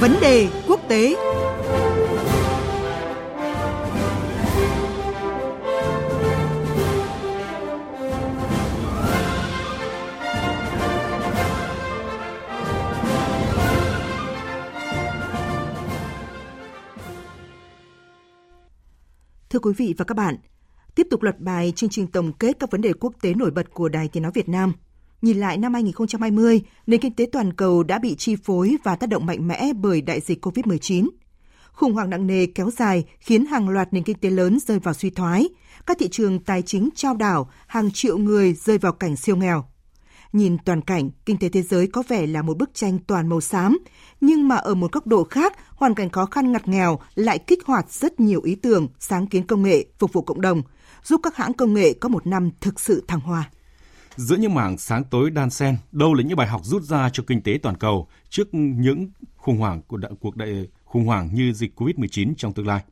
Vấn đề quốc tế Thưa quý vị và các bạn, tiếp tục loạt bài chương trình tổng kết các vấn đề quốc tế nổi bật của Đài Tiếng Nói Việt Nam. Nhìn lại năm 2020, nền kinh tế toàn cầu đã bị chi phối và tác động mạnh mẽ bởi đại dịch COVID-19. Khủng hoảng nặng nề kéo dài khiến hàng loạt nền kinh tế lớn rơi vào suy thoái, các thị trường tài chính trao đảo, hàng triệu người rơi vào cảnh siêu nghèo. Nhìn toàn cảnh, kinh tế thế giới có vẻ là một bức tranh toàn màu xám, nhưng mà ở một góc độ khác, hoàn cảnh khó khăn ngặt nghèo lại kích hoạt rất nhiều ý tưởng, sáng kiến công nghệ phục vụ cộng đồng, giúp các hãng công nghệ có một năm thực sự thăng hoa. Giữa những mảng sáng tối đan xen, đâu là những bài học rút ra cho kinh tế toàn cầu trước những khủng hoảng của đại, cuộc đại khủng hoảng như dịch COVID-19 trong tương lai?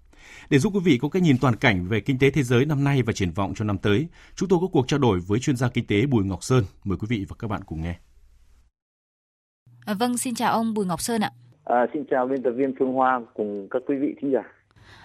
Để giúp quý vị có cái nhìn toàn cảnh về kinh tế thế giới năm nay và triển vọng cho năm tới, chúng tôi có cuộc trao đổi với chuyên gia kinh tế Bùi Ngọc Sơn. Mời quý vị và các bạn cùng nghe. À, vâng, xin chào ông Bùi Ngọc Sơn ạ. À, xin chào biên tập viên Phương Hoa cùng các quý vị thính giả.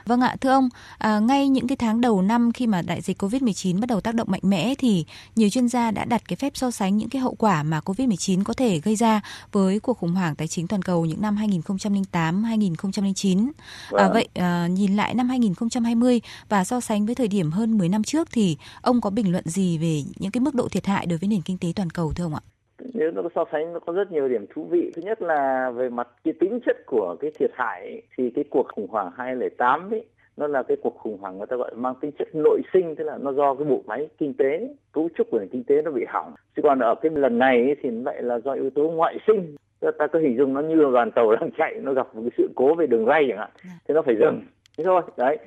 Vâng ạ, thưa ông, à, ngay những cái tháng đầu năm khi mà đại dịch Covid-19 bắt đầu tác động mạnh mẽ thì nhiều chuyên gia đã đặt cái phép so sánh những cái hậu quả mà Covid-19 có thể gây ra với cuộc khủng hoảng tài chính toàn cầu những năm 2008, 2009. À, vâng. Vậy à, nhìn lại năm 2020 và so sánh với thời điểm hơn 10 năm trước thì ông có bình luận gì về những cái mức độ thiệt hại đối với nền kinh tế toàn cầu thưa ông ạ? Nếu nó so sánh nó có rất nhiều điểm thú vị. Thứ nhất là về mặt cái tính chất của cái thiệt hại thì cái cuộc khủng hoảng 2008 ấy nó là cái cuộc khủng hoảng người ta gọi mang tính chất nội sinh tức là nó do cái bộ máy kinh tế cấu trúc của nền kinh tế nó bị hỏng. Chứ còn ở cái lần này ấy, thì lại là do yếu tố ngoại sinh. Ta có hình dung nó như là đoàn tàu đang chạy nó gặp một cái sự cố về đường ray chẳng hạn. Dạ. thế nó phải dừng. Thế thôi đấy.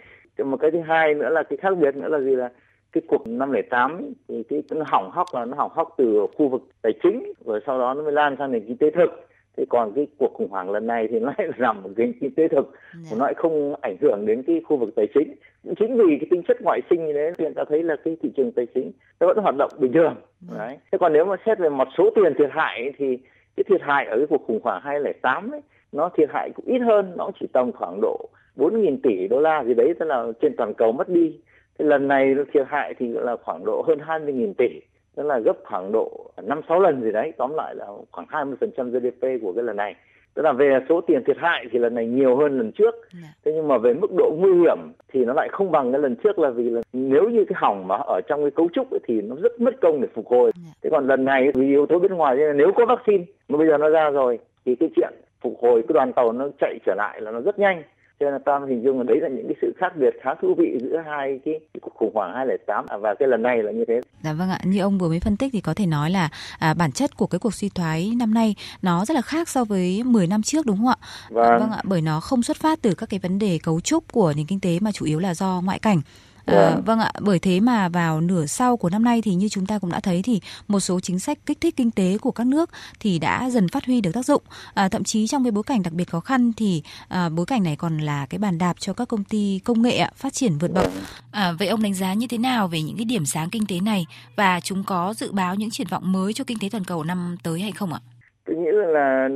Một cái thứ hai nữa là cái khác biệt nữa là gì là cái cuộc năm lẻ tám thì cái nó hỏng hóc là nó hỏng hóc từ khu vực tài chính rồi sau đó nó mới lan sang nền kinh tế thực thế còn cái cuộc khủng hoảng lần này thì nó lại nằm ở cái kinh tế thực yeah. Dạ. nó lại không ảnh hưởng đến cái khu vực tài chính chính vì cái tính chất ngoại sinh như thế thì ta thấy là cái thị trường tài chính nó vẫn hoạt động bình thường yeah. Dạ. đấy thế còn nếu mà xét về mặt số tiền thiệt hại thì cái thiệt hại ở cái cuộc khủng hoảng 2008 ấy nó thiệt hại cũng ít hơn nó chỉ tầm khoảng độ 4.000 tỷ đô la gì đấy tức là trên toàn cầu mất đi Thế lần này thiệt hại thì là khoảng độ hơn 20.000 tỷ, tức là gấp khoảng độ 5-6 lần gì đấy, tóm lại là khoảng 20% GDP của cái lần này. Tức là về số tiền thiệt hại thì lần này nhiều hơn lần trước. Dạ. Thế nhưng mà về mức độ nguy hiểm thì nó lại không bằng cái lần trước là vì là nếu như cái hỏng mà ở trong cái cấu trúc ấy thì nó rất mất công để phục hồi. Dạ. Thế còn lần này vì yếu tố bên ngoài nếu có vaccine mà bây giờ nó ra rồi thì cái chuyện phục hồi cái đoàn tàu nó chạy trở lại là nó rất nhanh cho nên là ta hình dung là đấy là những cái sự khác biệt khá thú vị giữa hai cái, cuộc khủng hoảng 2008 và cái lần này là như thế. Dạ vâng ạ, như ông vừa mới phân tích thì có thể nói là à, bản chất của cái cuộc suy thoái năm nay nó rất là khác so với 10 năm trước đúng không ạ? Vâng. vâng ạ, bởi nó không xuất phát từ các cái vấn đề cấu trúc của nền kinh tế mà chủ yếu là do ngoại cảnh À, vâng. ạ, bởi thế mà vào nửa sau của năm nay thì như chúng ta cũng đã thấy thì một số chính sách kích thích kinh tế của các nước thì đã dần phát huy được tác dụng. À, thậm chí trong cái bối cảnh đặc biệt khó khăn thì à, bối cảnh này còn là cái bàn đạp cho các công ty công nghệ phát triển vượt bậc. À, vậy ông đánh giá như thế nào về những cái điểm sáng kinh tế này và chúng có dự báo những triển vọng mới cho kinh tế toàn cầu năm tới hay không ạ? Tôi nghĩ là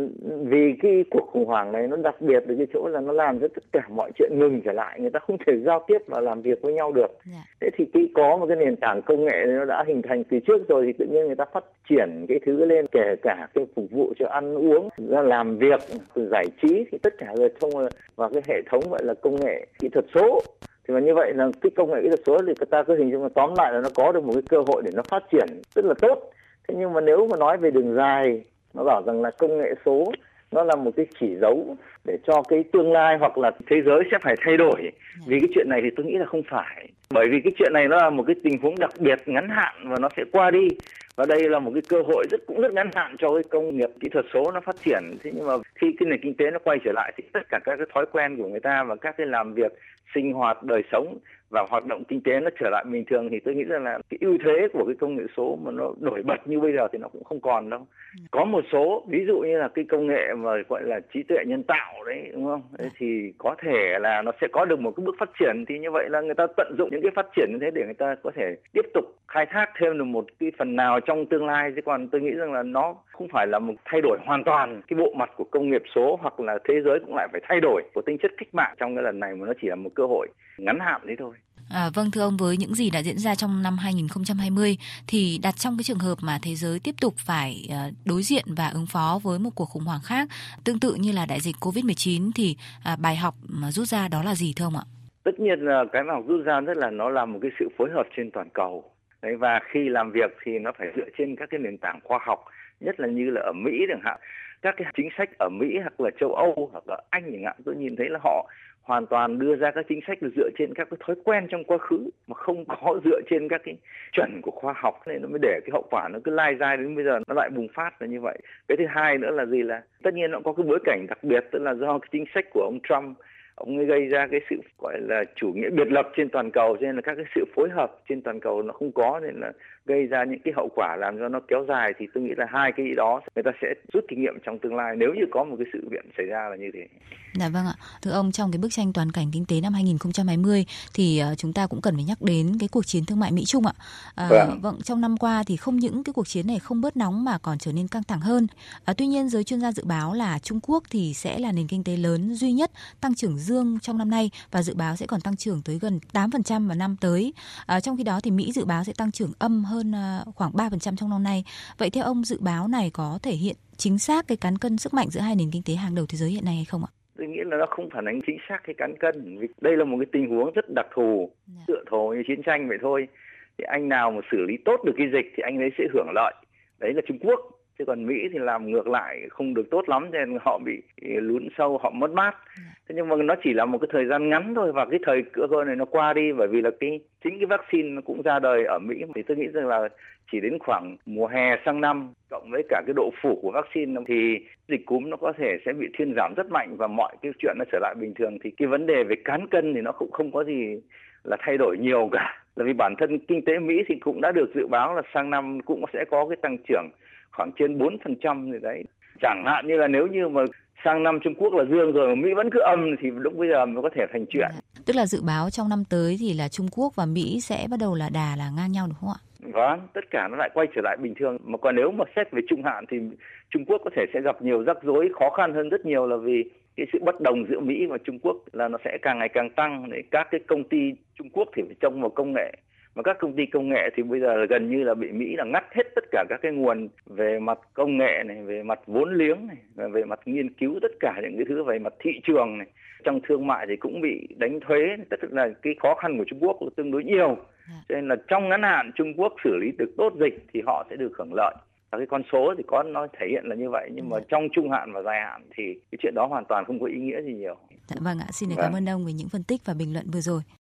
vì cái cuộc khủng hoảng này nó đặc biệt ở cái chỗ là nó làm cho tất cả mọi chuyện ngừng trở lại người ta không thể giao tiếp và làm việc với nhau được yeah. Dạ. thế thì cái có một cái nền tảng công nghệ nó đã hình thành từ trước rồi thì tự nhiên người ta phát triển cái thứ lên kể cả cái phục vụ cho ăn uống ra làm việc giải trí thì tất cả đều thông vào cái hệ thống gọi là công nghệ kỹ thuật số thì mà như vậy là cái công nghệ kỹ thuật số thì người ta cứ hình dung là tóm lại là nó có được một cái cơ hội để nó phát triển rất là tốt thế nhưng mà nếu mà nói về đường dài nó bảo rằng là công nghệ số nó là một cái chỉ dấu để cho cái tương lai hoặc là thế giới sẽ phải thay đổi. Vì cái chuyện này thì tôi nghĩ là không phải. Bởi vì cái chuyện này nó là một cái tình huống đặc biệt ngắn hạn và nó sẽ qua đi. Và đây là một cái cơ hội rất cũng rất ngắn hạn cho cái công nghiệp kỹ thuật số nó phát triển. Thế nhưng mà khi cái nền kinh tế nó quay trở lại thì tất cả các cái thói quen của người ta và các cái làm việc sinh hoạt đời sống và hoạt động kinh tế nó trở lại bình thường thì tôi nghĩ rằng là cái ưu thế của cái công nghệ số mà nó nổi bật như bây giờ thì nó cũng không còn đâu. Ừ. có một số ví dụ như là cái công nghệ mà gọi là trí tuệ nhân tạo đấy đúng không? Đấy, thì có thể là nó sẽ có được một cái bước phát triển thì như vậy là người ta tận dụng những cái phát triển như thế để người ta có thể tiếp tục khai thác thêm được một cái phần nào trong tương lai. Chứ còn tôi nghĩ rằng là nó không phải là một thay đổi hoàn toàn cái bộ mặt của công nghiệp số hoặc là thế giới cũng lại phải thay đổi của tính chất cách mạng trong cái lần này mà nó chỉ là một cơ hội ngắn hạn đấy thôi. À, vâng thưa ông với những gì đã diễn ra trong năm 2020 thì đặt trong cái trường hợp mà thế giới tiếp tục phải uh, đối diện và ứng phó với một cuộc khủng hoảng khác tương tự như là đại dịch Covid-19 thì uh, bài học mà rút ra đó là gì thưa ông ạ? Tất nhiên là cái học rút ra rất là nó là một cái sự phối hợp trên toàn cầu. Đấy và khi làm việc thì nó phải dựa trên các cái nền tảng khoa học, nhất là như là ở Mỹ chẳng hạn. Các cái chính sách ở Mỹ hoặc là châu Âu hoặc là Anh chẳng hạn, tôi nhìn thấy là họ hoàn toàn đưa ra các chính sách dựa trên các cái thói quen trong quá khứ mà không có dựa trên các cái chuẩn của khoa học nên nó mới để cái hậu quả nó cứ lai dai đến bây giờ nó lại bùng phát là như vậy. Cái thứ hai nữa là gì là, tất nhiên nó có cái bối cảnh đặc biệt, tức là do cái chính sách của ông Trump ông ấy gây ra cái sự gọi là chủ nghĩa biệt lập trên toàn cầu cho nên là các cái sự phối hợp trên toàn cầu nó không có nên là gây ra những cái hậu quả làm cho nó kéo dài thì tôi nghĩ là hai cái đó người ta sẽ rút kinh nghiệm trong tương lai nếu như có một cái sự việc xảy ra là như thế. Dạ vâng ạ. Thưa ông trong cái bức tranh toàn cảnh kinh tế năm 2020 thì uh, chúng ta cũng cần phải nhắc đến cái cuộc chiến thương mại Mỹ Trung ạ. À, vâng. vâng trong năm qua thì không những cái cuộc chiến này không bớt nóng mà còn trở nên căng thẳng hơn. À, tuy nhiên giới chuyên gia dự báo là Trung Quốc thì sẽ là nền kinh tế lớn duy nhất tăng trưởng dương trong năm nay và dự báo sẽ còn tăng trưởng tới gần 8% vào năm tới. À, trong khi đó thì Mỹ dự báo sẽ tăng trưởng âm hơn à, khoảng 3% trong năm nay. Vậy theo ông dự báo này có thể hiện chính xác cái cán cân sức mạnh giữa hai nền kinh tế hàng đầu thế giới hiện nay hay không ạ? tôi nghĩ là nó không phản ánh chính xác cái cán cân vì đây là một cái tình huống rất đặc thù dạ. tựa thù như chiến tranh vậy thôi thì anh nào mà xử lý tốt được cái dịch thì anh ấy sẽ hưởng lợi đấy là Trung Quốc chứ còn Mỹ thì làm ngược lại, không được tốt lắm nên họ bị lún sâu, họ mất mát. Thế nhưng mà nó chỉ là một cái thời gian ngắn thôi, và cái thời cơ hội này nó qua đi, bởi vì là cái, chính cái vaccine nó cũng ra đời ở Mỹ. Thì tôi nghĩ rằng là chỉ đến khoảng mùa hè sang năm, cộng với cả cái độ phủ của vaccine, thì dịch cúm nó có thể sẽ bị thuyên giảm rất mạnh, và mọi cái chuyện nó trở lại bình thường. Thì cái vấn đề về cán cân thì nó cũng không có gì là thay đổi nhiều cả. Là vì bản thân kinh tế Mỹ thì cũng đã được dự báo là sang năm cũng sẽ có cái tăng trưởng khoảng trên 4% gì đấy. Chẳng hạn như là nếu như mà sang năm Trung Quốc là dương rồi mà Mỹ vẫn cứ âm thì lúc bây giờ mới có thể thành chuyện. Tức là dự báo trong năm tới thì là Trung Quốc và Mỹ sẽ bắt đầu là đà là ngang nhau đúng không ạ? Vâng, tất cả nó lại quay trở lại bình thường. Mà còn nếu mà xét về trung hạn thì Trung Quốc có thể sẽ gặp nhiều rắc rối khó khăn hơn rất nhiều là vì cái sự bất đồng giữa Mỹ và Trung Quốc là nó sẽ càng ngày càng tăng để các cái công ty Trung Quốc thì phải trông vào công nghệ mà các công ty công nghệ thì bây giờ gần như là bị Mỹ là ngắt hết tất cả các cái nguồn về mặt công nghệ này, về mặt vốn liếng này, về mặt nghiên cứu tất cả những cái thứ về mặt thị trường này. Trong thương mại thì cũng bị đánh thuế, tất là cái khó khăn của Trung Quốc tương đối nhiều. Dạ. Cho nên là trong ngắn hạn Trung Quốc xử lý được tốt dịch thì họ sẽ được hưởng lợi và cái con số thì có nó thể hiện là như vậy nhưng mà dạ. trong trung hạn và dài hạn thì cái chuyện đó hoàn toàn không có ý nghĩa gì nhiều. Dạ vâng ạ, xin được vâng. cảm ơn ông về những phân tích và bình luận vừa rồi.